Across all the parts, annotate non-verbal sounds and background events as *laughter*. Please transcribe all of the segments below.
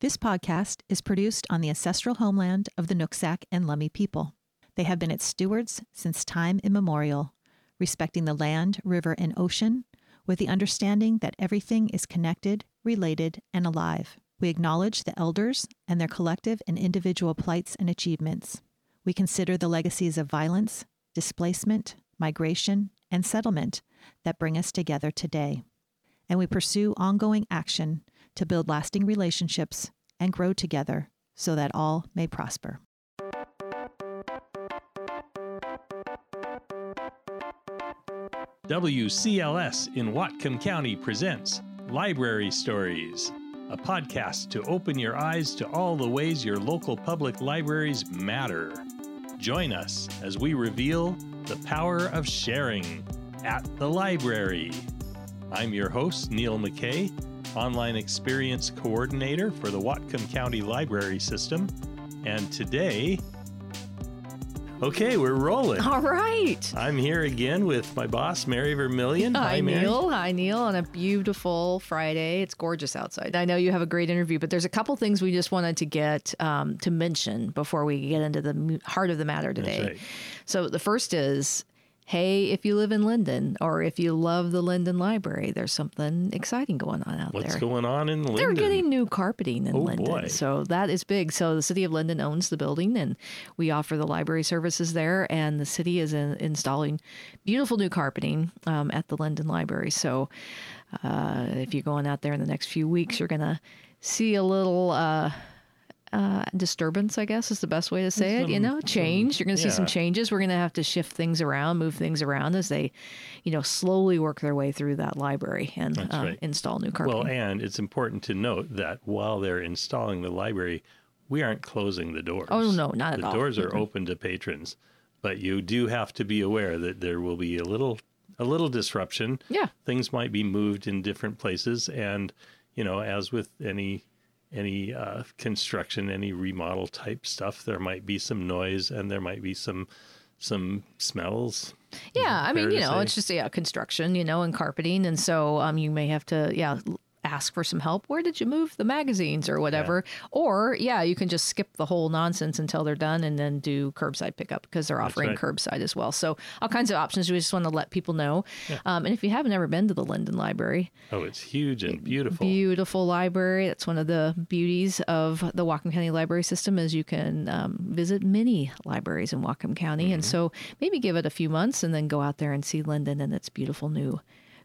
This podcast is produced on the ancestral homeland of the Nooksack and Lummi people. They have been its stewards since time immemorial, respecting the land, river, and ocean with the understanding that everything is connected, related, and alive. We acknowledge the elders and their collective and individual plights and achievements. We consider the legacies of violence, displacement, migration, and settlement that bring us together today. And we pursue ongoing action to build lasting relationships and grow together so that all may prosper. WCLS in Whatcom County presents Library Stories, a podcast to open your eyes to all the ways your local public libraries matter. Join us as we reveal the power of sharing at the library. I'm your host, Neil McKay, Online Experience Coordinator for the Whatcom County Library System. And today, okay, we're rolling. All right. I'm here again with my boss, Mary Vermillion. Hi, Mary. Neil. Hi, Neil. On a beautiful Friday. It's gorgeous outside. I know you have a great interview, but there's a couple things we just wanted to get um, to mention before we get into the heart of the matter today. right. So the first is hey, if you live in Lynden or if you love the Lynden Library, there's something exciting going on out What's there. What's going on in Lynden? They're getting new carpeting in Oh, Lynden. boy. So that is big. So the city of Lynden owns the building and we offer the library services there. And the city is in, installing beautiful new carpeting um, at the Lynden Library. So uh, if you're going out there in the next few weeks, you're going to see a little. Uh, uh, disturbance, I guess, is the best way to say it. You know, change. You're going to see some changes. We're going to have to shift things around, move things around as they, you know, slowly work their way through that library and uh, right. install new carpeting. Well, and it's important to note that while they're installing the library, we aren't closing the doors. Oh, no, not at all. the doors are open to patrons, but you do have to be aware that there will be a little a little disruption. Yeah. Things might be moved in different places and, you know, as with any any uh, construction, any remodel type stuff, there might be some noise and there might be some some smells. Yeah, I mean, you know, say. it's just yeah, construction, you know, and carpeting, and so um, you may have to yeah ask for some help. Where did you move the magazines or whatever? Or yeah, you can just skip the whole nonsense until they're done, and then do curbside pickup because they're offering right. curbside as well. So all kinds of options. We just want to let people know. Um, and if you haven't ever been to the Lynden Library, Oh, it's huge and beautiful. beautiful library. That's one of the beauties of the Whatcom County Library System is you can um, visit many libraries in Whatcom County, Mm-hmm. and so maybe give it a few months and then go out there and see Lynden and its beautiful new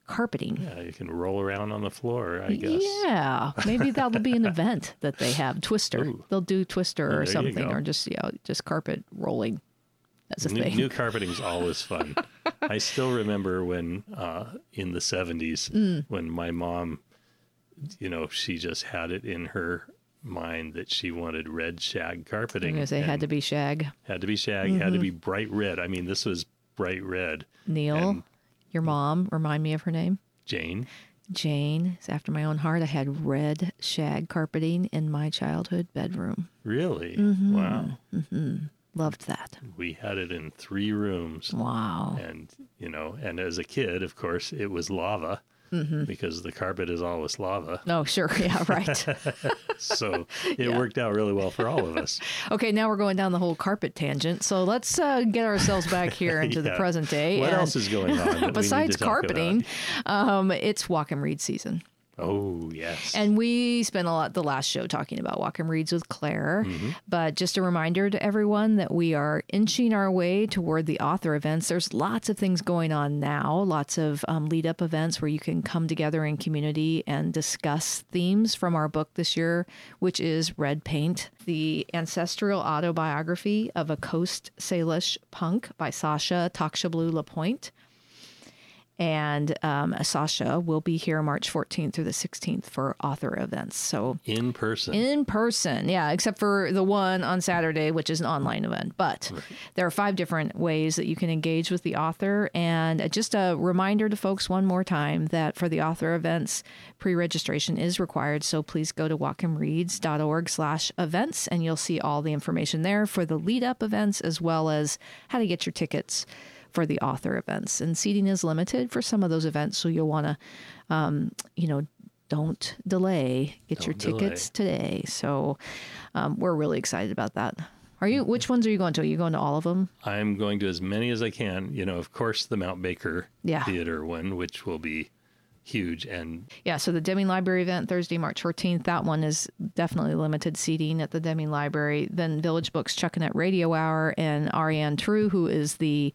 carpeting. yeah, you can roll around on the floor, I guess. Yeah, maybe that'll be an event that they have. Twister, Ooh. they'll do Twister Oh, or something, or just you know, just carpet rolling. That's a New, thing. new carpeting's always fun. *laughs* I still remember when uh, in the 70s Mm. when my mom, you know, she just had it in her mind that she wanted red shag carpeting. Because they had to be shag. had to be shag, had to be Mm-hmm. bright red. I mean, this was bright red. Neil, your mom, remind me of her name. Jane, Jane is after my own heart. I had red shag carpeting in my childhood bedroom. really? Mm-hmm. Wow. Loved that. We had it in three rooms. Wow. and you know and as a kid of course it was lava Mm-hmm. because the carpet is always lava Oh, sure. *laughs* Yeah, right. *laughs* so it worked out really well for all of us *laughs* okay, now we're going down the whole carpet tangent. So let's uh, get ourselves back here into the present day. what and else is going on that we need Besides carpeting, um, it's and read season. Oh yes And we spent a lot the last show talking about Whatcom Reads with Claire. Mm-hmm. But just a reminder to everyone that we are inching our way toward the author events. There's lots of things going on now, lots of um, lead up events where you can come together in community and discuss themes from our book this year, which is Red Paint, the ancestral autobiography of a Coast Salish punk by Sasha Takshablu LaPointe. And um, Sasha will be here March 14th through the 16th for author events. So in person in person, yeah, except for the one on Saturday, which is an online event. But there are five different ways that you can engage with the author. And uh, just a reminder to folks one more time that for the author events, pre-registration is required. So please go to whatcomreads.org slash events and you'll see all the information there for the lead up events as well as how to get your tickets for the author events. And seating is limited for some of those events, so you'll want to, um, you know, don't delay. Get Don't your delay. tickets today. So um, we're really excited about that. Are you? Which ones are you going to? Are you going to all of them? I'm going to as many as I can. You know, of course, the Mount Baker Yeah. Theater one, which will be huge. And Yeah, so the Deming Library event Thursday, March 14th, that one is definitely limited seating at the Deming Library. Then Village Books Chuckanut Radio Hour and Arianne True, who is the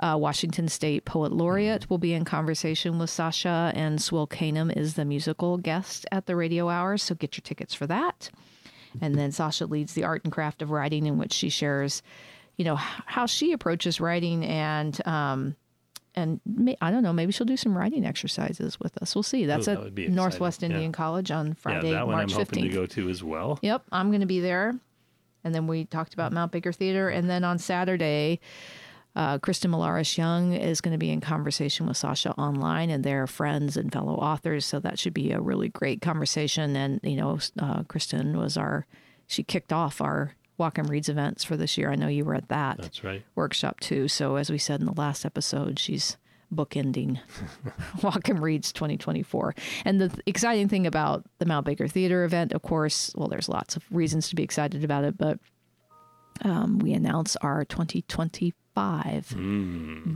uh, Washington State Poet Laureate, will be in conversation with Sasha, and Swil Kanim is the musical guest at the radio hour. So get your tickets for that. And then Sasha leads the art and craft of writing, in which she shares, you know, how she approaches writing and, um, and may, I don't know, maybe she'll do some writing exercises with us. We'll see. That's that at would be exciting. Northwest Yeah. Indian College on Friday, yeah, that one March I'm hoping 15th. to go to as well. Yep, I'm going to be there. And then we talked about Mount Baker Theater. And then on Saturday, uh, Kristen Millares Young is going to be in conversation with Sasha online, and they're friends and fellow authors. So that should be a really great conversation. And, you know, uh, Kristen was our, she kicked off our Whatcom Reads events for this year. I know you were at that That's right. workshop too. So as we said in the last episode, she's bookending *laughs* Whatcom Reads 2024. And the th- exciting thing about the Mount Baker Theater event, of course, well, there's lots of reasons to be excited about it, but um, we announce our 2025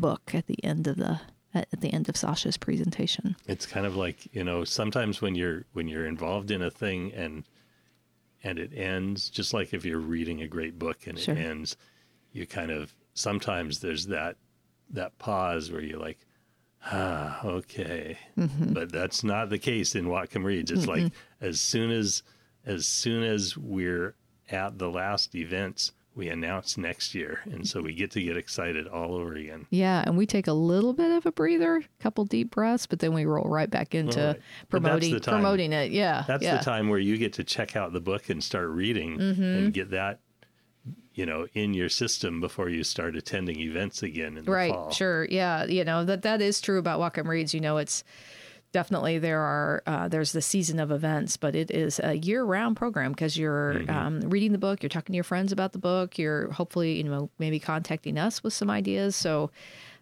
book at the end of the at at the end of Sasha's presentation. It's kind of like you know sometimes when you're when you're involved in a thing and and it ends just like if you're reading a great book and Sure. it ends, you kind of sometimes there's that that pause where you're like, ah, okay, Mm-hmm. but that's not the case in Whatcom Reads. It's like as soon as as soon as we're at the last events, we announce next year, and so we get to get excited all over again. Yeah, and we take a little bit of a breather, a couple deep breaths, but then we roll right back into Right. Promoting promoting it. Yeah, That's yeah. the time where you get to check out the book and start reading Mm-hmm. and get that, you know, in your system before you start attending events again in the right fall. sure yeah you know that that is true about Whatcom reads you know it's definitely there are uh, there's the season of events but it is a year-round program because you're Mm-hmm. um, reading the book you're talking to your friends about the book you're hopefully you know maybe contacting us with some ideas so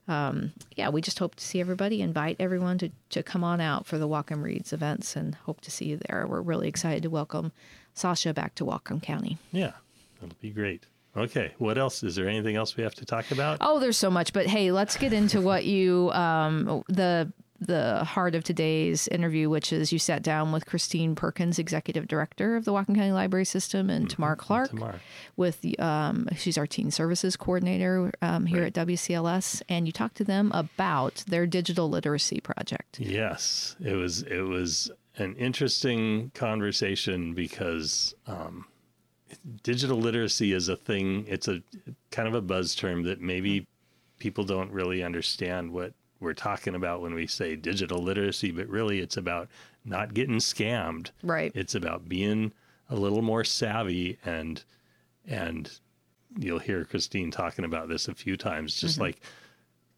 um, yeah we just hope to see everybody invite everyone to, to come on out for the Whatcom reads events and hope to see you there we're really excited to welcome sasha back to Whatcom county Yeah, that'll be great. Okay, what else? Is there anything else we have to talk about? Oh, there's so much, but hey, let's get into what you um the the heart of today's interview, which is you sat down with Christine Perkins, executive director of the Whatcom County Library System, and Tamar Clarke, Tamar. with um, she's our teen services coordinator um, here at WCLS, and you talked to them about their digital literacy project. Yes, it was. It was an interesting conversation because um, digital literacy is a thing. It's a kind of a buzz term that maybe people don't really understand what we're talking about when we say digital literacy, but really it's about not getting scammed. Right. It's about being a little more savvy and and you'll hear Christine talking about this a few times, just Mm-hmm. like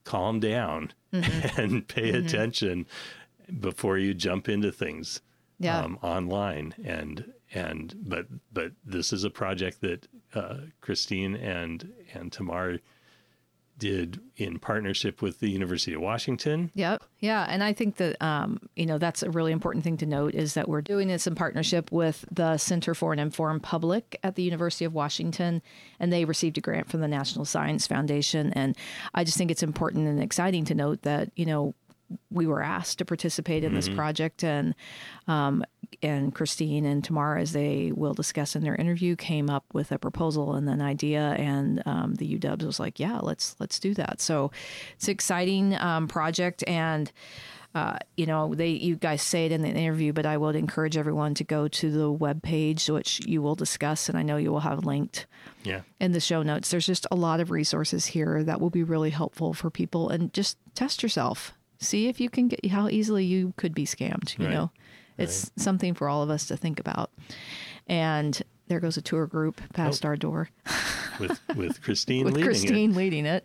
calm down *laughs* and pay Mm-hmm. attention before you jump into things Yeah. um, online and and but but this is a project that uh, Christine and and Tamar did in partnership with the University of Washington. Yep. Yeah. And I think that, um, you know, that's a really important thing to note is that we're doing this in partnership with the Center for an Informed Public at the University of Washington. And they received a grant from the National Science Foundation. And I just think it's important and exciting to note that, you know, we were asked to participate in this project and um, and Christine and Tamara, as they will discuss in their interview, came up with a proposal and an idea, and um, the UW was like, "Yeah, let's let's do that." So it's an exciting um, project, and uh, you know, they you guys say it in the interview, but I would encourage everyone to go to the web page, which you will discuss, and I know you will have linked Yeah. in the show notes. There's just a lot of resources here that will be really helpful for people, and just test yourself. See if you can get how easily you could be scammed. You Right. know, it's something for all of us to think about. And there goes a tour group past our door *laughs* With with Christine with leading it. Christine leading it.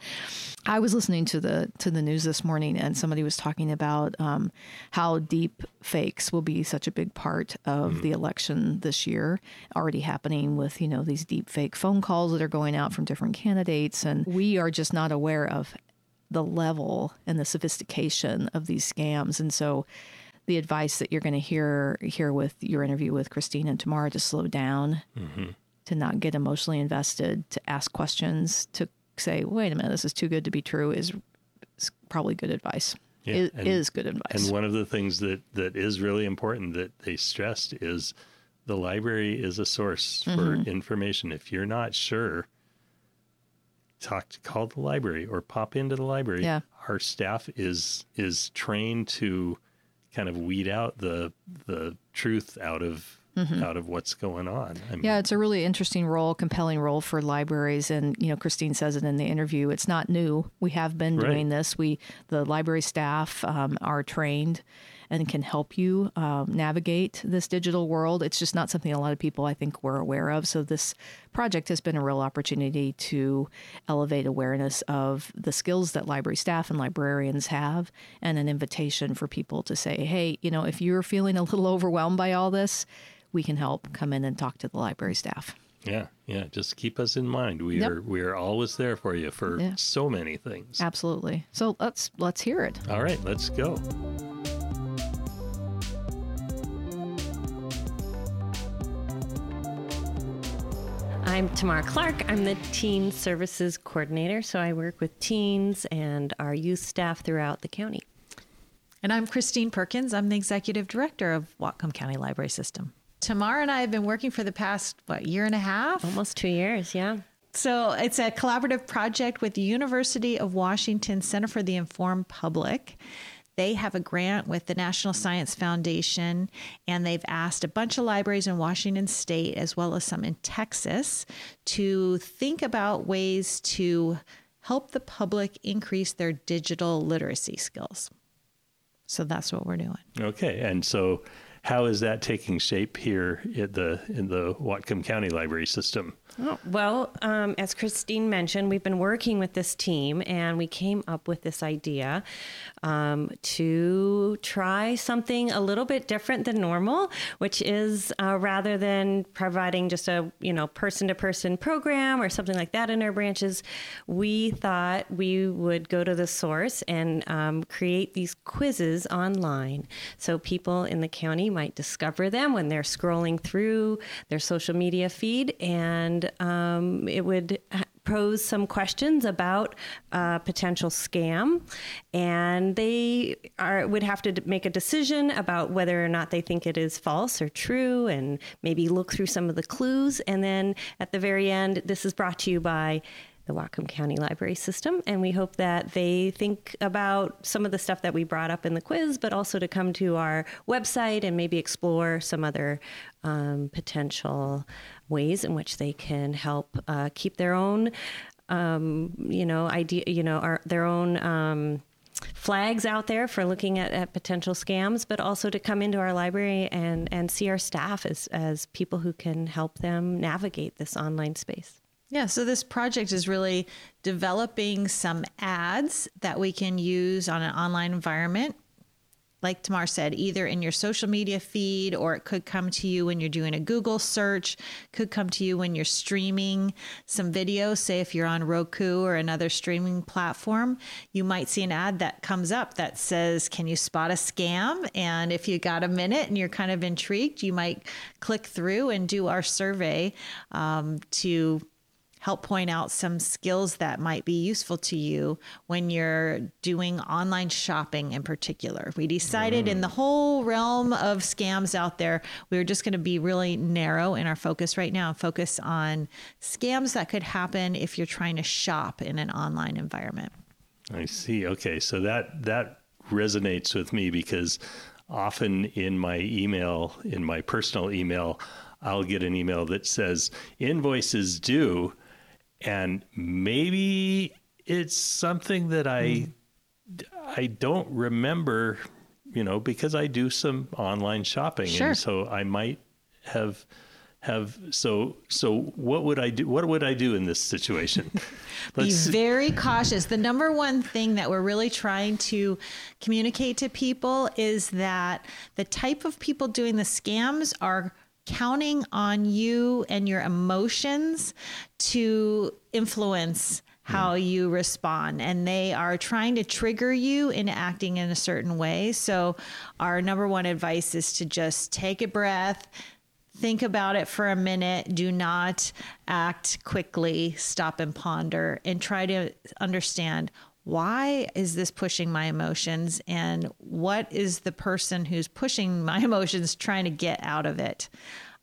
I was listening to the to the news this morning, and somebody was talking about um, how deep fakes will be such a big part of Mm-hmm. the election this year. Already happening with you know these deep fake phone calls that are going out from different candidates, and we are just not aware of the level and the sophistication of these scams, and so the advice that you're going to hear here with your interview with Christine and Tamara to slow down, Mm-hmm. to not get emotionally invested, to ask questions, to say, "Wait a minute, this is too good to be true," is, is probably good advice. Yeah, Is and- is good advice. And one of the things that, that is really important that they stressed is the library is a source Mm-hmm. for information. If you're not sure, talk to call the library or pop into the library. Yeah. Our staff is is trained to kind of weed out the the truth out of out of what's going on. I mean, Mm-hmm. Yeah, it's a really interesting role, compelling role for libraries, and you know, Christine says it in the interview. It's not new. We have been Right. doing this. We, the library staff, um, are trained and can help you um, navigate this digital world. It's just not something a lot of people, I think, were aware of. So this project has been a real opportunity to elevate awareness of the skills that library staff and librarians have, and an invitation for people to say, "Hey, you know, if you're feeling a little *laughs* overwhelmed by all this." We can help come in and talk to the library staff. Yeah, yeah. Just keep us in mind. We Yep. are we are always there for you for Yeah. so many things. Absolutely. So let's let's hear it. All right, let's go. I'm Tamara Clarke. I'm the Teen Services Coordinator, so I work with teens and our youth staff throughout the county. And I'm Christine Perkins. I'm the executive director of Whatcom County Library System. Tamara and I have been working for the past, what, year and a half? Almost two years, yeah. So it's a collaborative project with the University of Washington Center for the Informed Public. They have a grant with the National Science Foundation, and they've asked a bunch of libraries in Washington state, as well as some in Texas, to think about ways to help the public increase their digital literacy skills. So that's what we're doing. Okay, and so how is that taking shape here in the in the Whatcom County Library System? Oh, well, um, as Christine mentioned, we've been working with this team and we came up with this idea um, to try something a little bit different than normal, which is uh, rather than providing just a you know person to person program or something like that in our branches, we thought we would go to the source and um, create these quizzes online. So people in the county might discover them when they're scrolling through their social media feed and um, it would pose some questions about a potential scam. And they are would have to make a decision about whether or not they think it is false or true and maybe look through some of the clues. And then at the very end this is brought to you by the Whatcom County Library System. And we hope that they think about some of the stuff that we brought up in the quiz, but also to come to our website and maybe explore some other um, potential ways in which they can help uh, keep their own, um, you know, idea, you know, our, their own. Um, flags out there for looking at, at potential scams, but also to come into our library and, and see our staff as, as people who can help them navigate this online space. Yeah, so this project is really developing some ads that we can use on an online environment. Like Tamar said, either in your social media feed or it could come to you when you're doing a Google search, could come to you when you're streaming some video. Say if you're on Roku or another streaming platform, you might see an ad that comes up that says, Can you spot a scam? And if you got a minute and you're kind of intrigued, you might click through and do our survey um, to help point out some skills that might be useful to you when you're doing online shopping in particular. We decided in the mm. whole realm of scams out there, we were just going to be really narrow in our focus right now, focus on scams that could happen if you're trying to shop in an online environment. I see. Okay, so that that resonates with me because often in my email, in my personal email, I'll get an email that says invoices due, and maybe it's something that I hmm. I don't remember, you know, because I do some online shopping, Sure. and so I might have have so so what would I do? What would I do in this situation? *laughs* be very cautious. The number one thing that we're really trying to communicate to people is that the type of people doing the scams are counting on you and your emotions to influence how hmm. you respond and they are trying to trigger you into acting in a certain way. So, our number one advice is to just take a breath, think about it for a minute, do not act quickly, stop and ponder, and try to understand why is this pushing my emotions and what is the person who's pushing *laughs* my emotions trying to get out of it.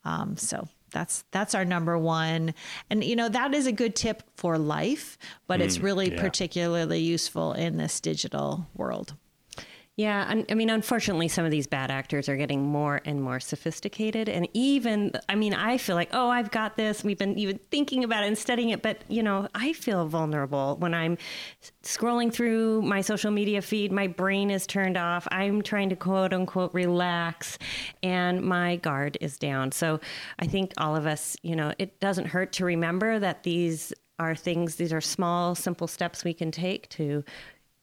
Um, so, that's that's our number one and you know that is a good tip for life but mm, it's really yeah. particularly useful in this digital world yeah, I mean, unfortunately, some of these bad actors are getting more and more sophisticated, and even, I mean, I feel like, oh, I've got this. We've been even thinking about it and studying it, but you know, I feel vulnerable when I'm scrolling through my social media feed. My brain is turned off. I'm trying to quote unquote relax, and my guard is down. So, I think all of us, you know, it doesn't hurt to remember that these are things. These are small, simple steps we can take to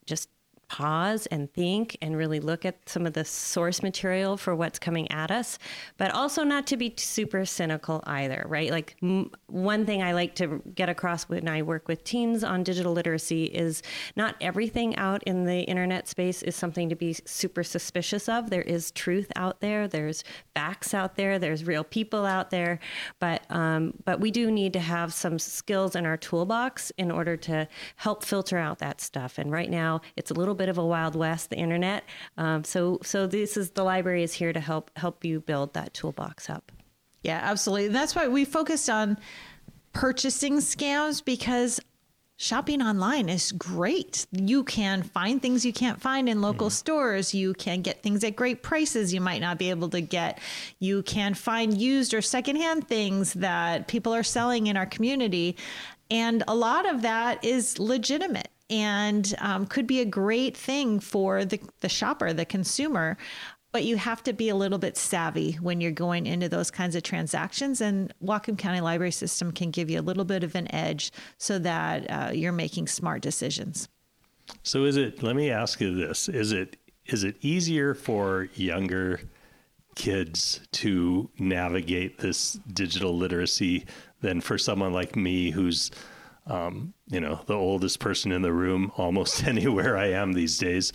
just pause and think and really look at some of the source material for what's coming at us, but also not to be super cynical either, right? Like m- one thing I like to get across when I work with teens on digital literacy is not everything out in the internet space is something to be super suspicious of. There is truth out there, there's facts out there, there's real people out there, but um, but we do need to have some skills in our toolbox in order to help filter out that stuff. And right now, it's a little bit of a wild west, the internet. Um, so so this is the library is here to help help you build that toolbox up. Yeah, absolutely. And that's why we focused on purchasing scams because shopping online is great. You can find things you can't find in local mm-hmm. stores. You can get things at great prices you might not be able to get. You can find used or secondhand things that people are selling in our community. And a lot of that is legitimate and um, could be a great thing for the, the shopper, the consumer. But you have to be a little bit savvy when you're going into those kinds of transactions. And Whatcom County Library System can give you a little bit of an edge so that uh, you're making smart decisions. So, is it, let me ask you this is it, is it easier for younger kids to navigate this digital literacy than for someone like me who's um, you know, the oldest person in the room almost *laughs* anywhere I am these days.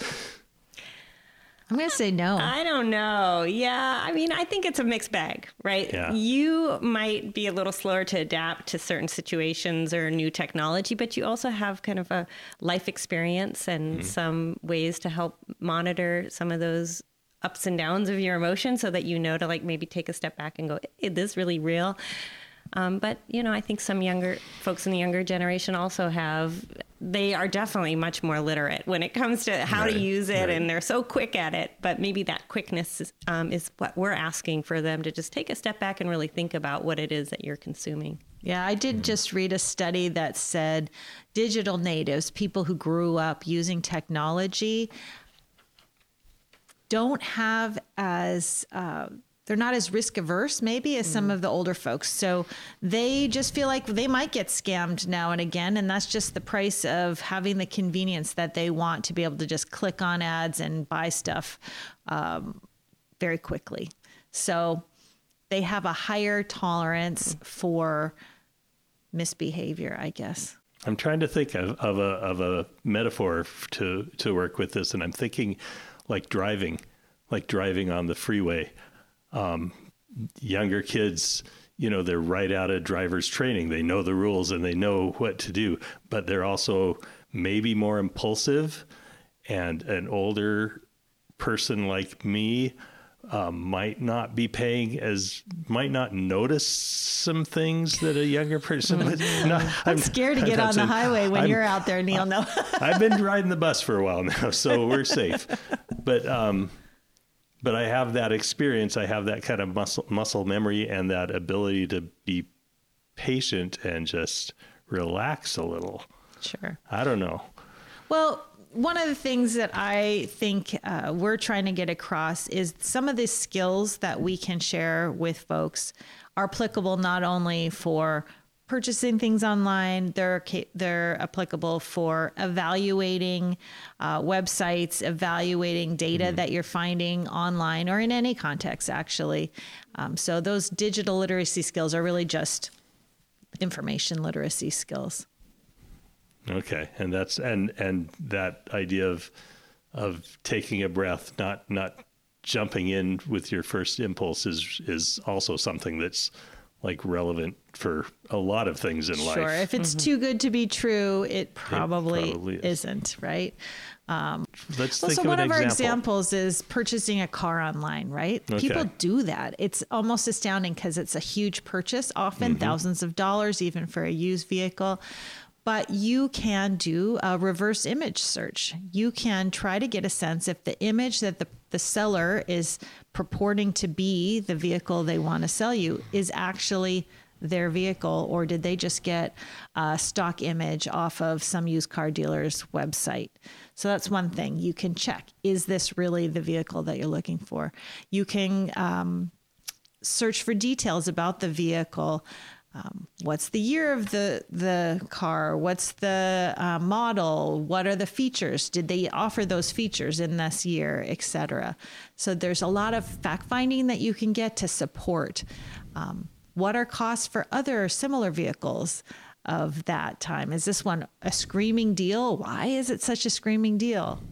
I'm going to say no. I don't know. Yeah. I mean, I think it's a mixed bag, right? Yeah. You might be a little slower to adapt to certain situations or new technology, but you also have kind of a life experience and mm some ways to help monitor some of those ups and downs of your emotions so that you know to like maybe take a step back and go, is this really real? Um, but you know, I think some younger folks in the younger generation also have. They are definitely much more literate when it comes to how right, to use it, right. and they're so quick at it. But maybe that quickness is, um, is what we're asking for them to just take a step back and really think about what it is that you're consuming. Yeah, I did just read a study that said digital natives, people who grew up using technology, don't have as uh, they're not as risk averse maybe as mm. some of the older folks. So they just feel like they might get scammed now and again. And that's just the price of having the convenience that they want to be able to just click on ads and buy stuff um, very quickly. So they have a higher tolerance for misbehavior, I guess. I'm trying to think of, of a of a metaphor to to work with this, and I'm thinking like driving, like driving on the freeway um, younger kids you know they're right out of driver's training they know the rules and they know what to do but they're also maybe more impulsive and an older person like me um, might not be paying as might not notice some things that a younger person would. *laughs* No, I'm, I'm, scared to get on the highway when I'm, you're out there, Neil. No, *laughs* I've been riding the bus for a while now, so we're safe. *laughs* But um, but I have that experience. I have that kind of muscle muscle memory and that ability to be patient and just relax a little. Sure. I don't know. Well, one of the things that I think uh, we're trying to get across is some of the skills that we can share with folks are applicable not only for purchasing things online. They're they're applicable for evaluating uh, websites, evaluating data mm-hmm. that you're finding online or in any context, actually. Um, so those digital literacy skills are really just information literacy skills. Okay, and that's and and that idea of of taking a breath, not not jumping in with your first impulse is is also something that's like relevant for a lot of things in Sure. life. Sure. If it's too good to be true, it probably, probably is. isn't, right? Let's Well, think so of one an of our examples is purchasing a car online, right? People do that. It's almost astounding because it's a huge purchase, often Mm-hmm. thousands of dollars, even for a used vehicle. But you can do a reverse image search. You can try to get a sense if the image that the, the seller is purporting to be the vehicle they want to sell you is actually their vehicle or did they just get a stock image off of some used car dealer's website? So that's one thing. You can check is this really the vehicle that you're looking for? You can um, search for details about the vehicle um, what's the year of the the car? What's the uh, model? What are the features? Did they offer those features in this year etc so there's a lot of fact finding that you can get to support um, what are costs for other similar vehicles of that time? Is this one a screaming deal? Why is it such a screaming deal?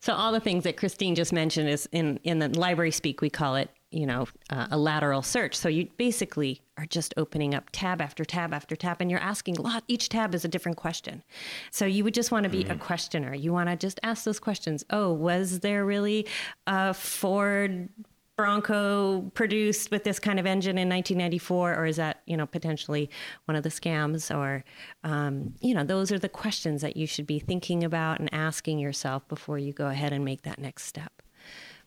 So all the things that Christine just mentioned is in in the library speak we call it you know uh, a lateral search. So you basically are just opening up tab after tab after tab, and you're asking a lot. Each tab is a different question. So you would just want to be a questioner. You want to just ask those questions. Oh, was there really a Ford? Bronco produced with this kind of engine in 1994, or is that you know potentially one of the scams? Or um, you know, those are the questions that you should be thinking about and asking yourself before you go ahead and make that next step.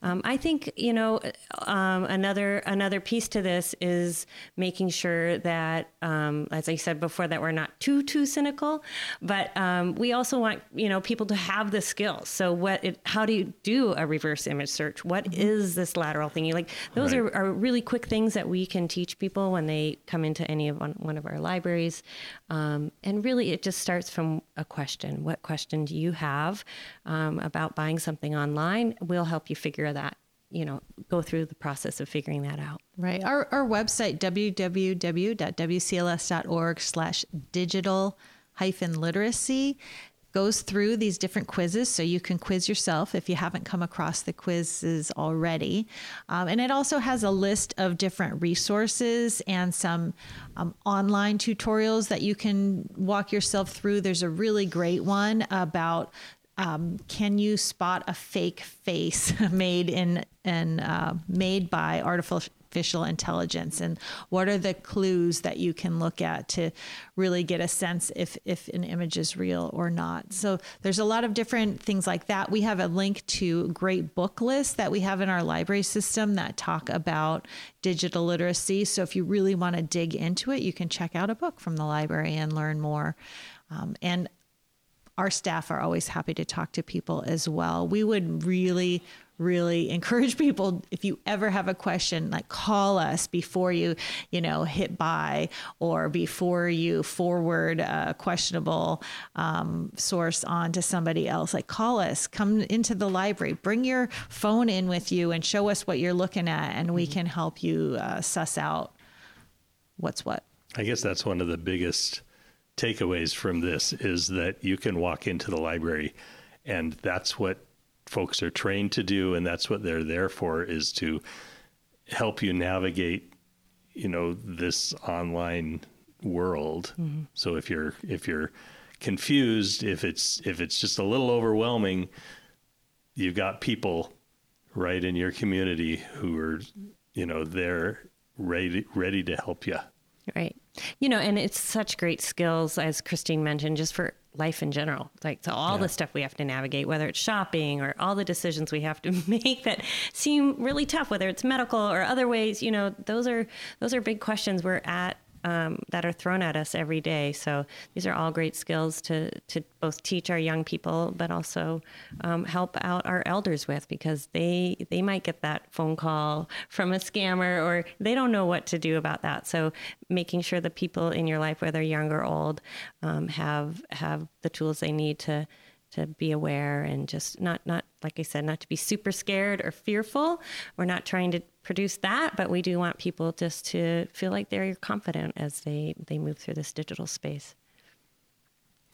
Um, I think you know um, another another piece to this is making sure that, um, as I said before, that we're not too too cynical, but um, we also want you know people to have the skills. So what? It, how do you do a reverse image search? What is this lateral thing? Like those Right. are, are really quick things that we can teach people when they come into any of one, one of our libraries, um, and really it just starts from a question. What question do you have um, about buying something online? We'll help you figure that. You know, go through the process of figuring that out. Right. Our, our website, www.wcls.org slash digital hyphen literacy, goes through these different quizzes. So you can quiz yourself if you haven't come across the quizzes already. Um, and it also has a list of different resources and some um, online tutorials that you can walk yourself through. There's a really great one about um, can you spot a fake face *laughs* made in and uh, made by artificial intelligence? And what are the clues that you can look at to really get a sense if if an image is real or not? So there's a lot of different things like that. We have a link to great book lists that we have in our library system that talk about digital literacy. So if you really want to dig into it you can check out a book from the library and learn more. Um, and our staff are always happy to talk to people as well. We would really, really *laughs* encourage people if you ever have a question, like call us before you, you know, hit buy or before you forward a questionable um, source on to somebody else. Like call us, come into the library, bring your phone in with you and show us what you're looking at, and we can help you uh, suss out what's what. I guess that's one of the biggest takeaways from this is that you can walk into the library and that's what folks are trained to do and that's what they're there for is to help you navigate you know this online world. Mm-hmm. So if you're if you're confused if it's if it's just a little overwhelming you've got people right in your community who are you know they're ready ready to help you Right. You know, and it's such great skills, as Christine mentioned, just for life in general. Like, so all Yeah. the stuff we have to navigate, whether it's shopping or all the decisions we have to *laughs* make that seem really tough, whether it's medical or other ways, you know, those are, those are big questions we're at. Um, that are thrown at us every day. So these are all great skills to to both teach our young people, but also um, help out our elders with because they they might get that phone call *laughs* from a scammer or they don't know what to do about that. So making sure the people in your life, whether young or old, um, have have the tools they need to to be aware and just not not like I said, not to be super scared or fearful. We're not trying to produce that, but we do want people just to feel like they're confident as they they move through this digital space.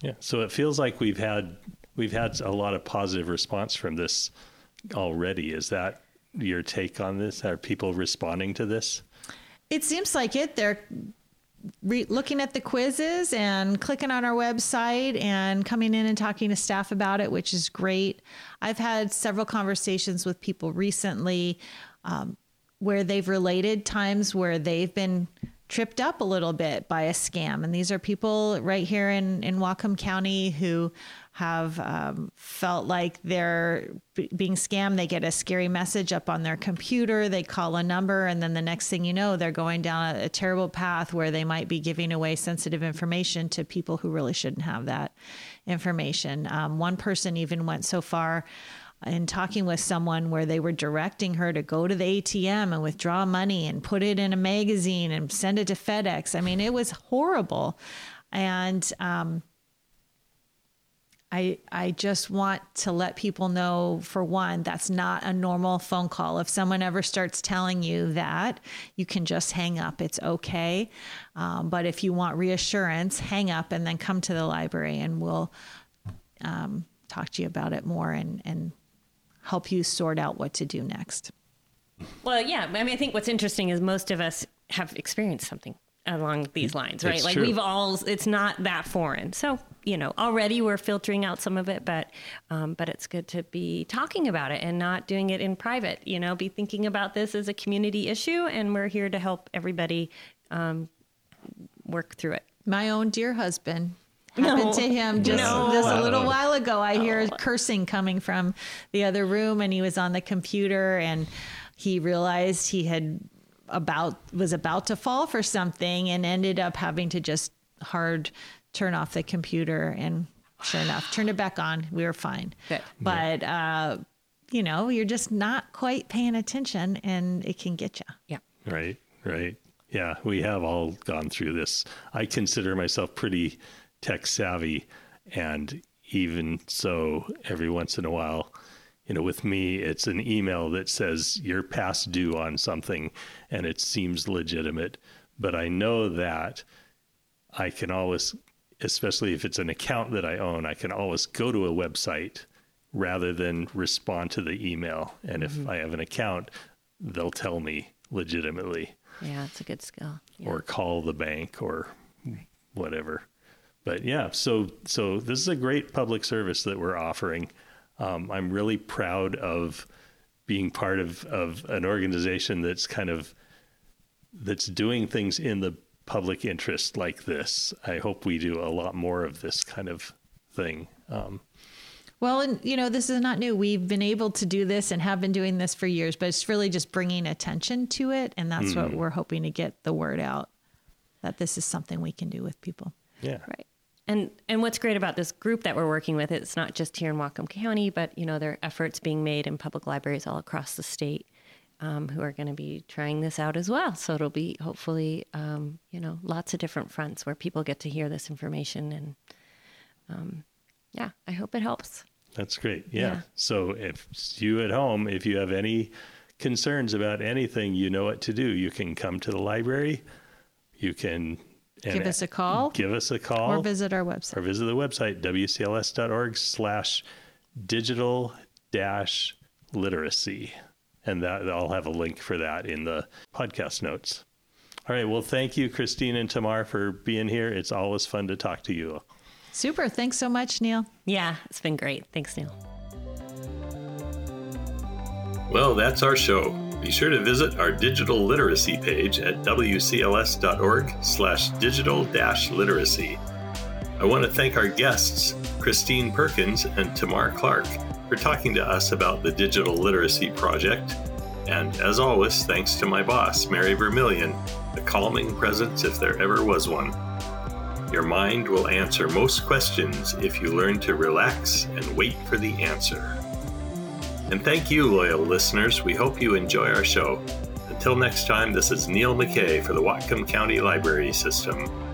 Yeah. So it feels like we've had we've had a lot of positive response from this already. Is that your take on this? Are people responding to this? It seems like it. They're re- looking at the quizzes and clicking on our website and coming in and talking to staff about it, which is great. I've had several conversations with people recently um, where they've related times where they've been tripped up a little bit by a scam. And these are people right here in, in Whatcom County who have um, felt like they're b- being scammed. They get a scary message up on their computer, they call a number, and then the next thing you know, they're going down a, a terrible path where they might be giving away sensitive information to people who really shouldn't have that information. Um, one person even went so far in talking with someone where they were directing her to go to the ATM and withdraw money and put it in a magazine and send it to FedEx. I mean, it was horrible. And um, I, I just want to let people know for one, that's not a normal phone call. If someone ever starts telling you that, you can just hang up. It's okay. Um, but if you want reassurance, hang up and then come to the library and we'll um, talk to you about it more and, and help you sort out what to do next. Well, yeah. I mean, I think what's interesting is most of us have experienced something along these lines, right? It's like true. we've all, it's not that foreign. So, you know, already we're filtering out some of it, but, um, but it's good to be talking about it and not doing it in private, you know, be thinking about this as a community issue. And we're here to help everybody um, work through it. My own dear husband *laughs* happened No. to him *laughs* just, No. just a little while ago. I hear cursing coming from the other room, and he was on the computer, and he realized he had about was about to fall for something, and ended up having to just hard turn off the computer, and sure enough, turned it back on. We were fine. Good. But uh, you know, you're just not quite paying attention, and it can get you. Yeah. Right, right. Yeah, we have all gone through this. I consider myself pretty tech savvy, and even so, every once in a while, you know, with me, it's an email that says you're past due on something, and it seems legitimate. But I know that I can always, especially if it's an account that I own, I can always go to a website rather than respond to the email. And if I have an account, they'll tell me legitimately Yeah. It's a good skill. Yeah. or call the bank or whatever. But yeah, so so this is a great public service that we're offering. Um, I'm really proud of being part of of an organization that's kind of that's doing things in the public interest like this. I hope we do a lot more of this kind of thing. Um, Well, and you know, this is not new. We've been able to do this and have been doing this for years, but it's really just bringing attention to it. And that's what we're hoping to get the word out that this is something we can do with people. yeah, Right. And and what's great about this group that we're working with, it's not just here in Whatcom County, but you know there are efforts being made in public libraries all across the state um, who are going to be trying this out as well. So it'll be hopefully um, you know lots of different fronts where people get to hear this information, and um, yeah, I hope it helps. That's great. Yeah. Yeah. So if you at home, if you have any concerns about anything, you know what to do. You can come to the library. You can and Give us a call Give us a call or visit our website. or visit the website wcls.org slash digital dash literacy. And that I'll have a link for that in the podcast notes. All right. Well, thank you, Christine and Tamar, for being here. It's always fun to talk to you. Super. Thanks so much, Neil. Yeah, it's been great. Thanks, Neil. Well, that's our show. Be sure to visit our digital literacy page at wcls.org slash digital dash literacy. I want to thank our guests, Christine Perkins and Tamar Clarke, for talking to us about the Digital Literacy Project. And as always, thanks to my boss, Mary Vermillion, the calming presence if there ever was one. Your mind will answer most questions if you learn to relax and wait for the answer. And thank you, loyal listeners. We hope you enjoy our show. Until next time, this is Neil McKay for the Whatcom County Library System.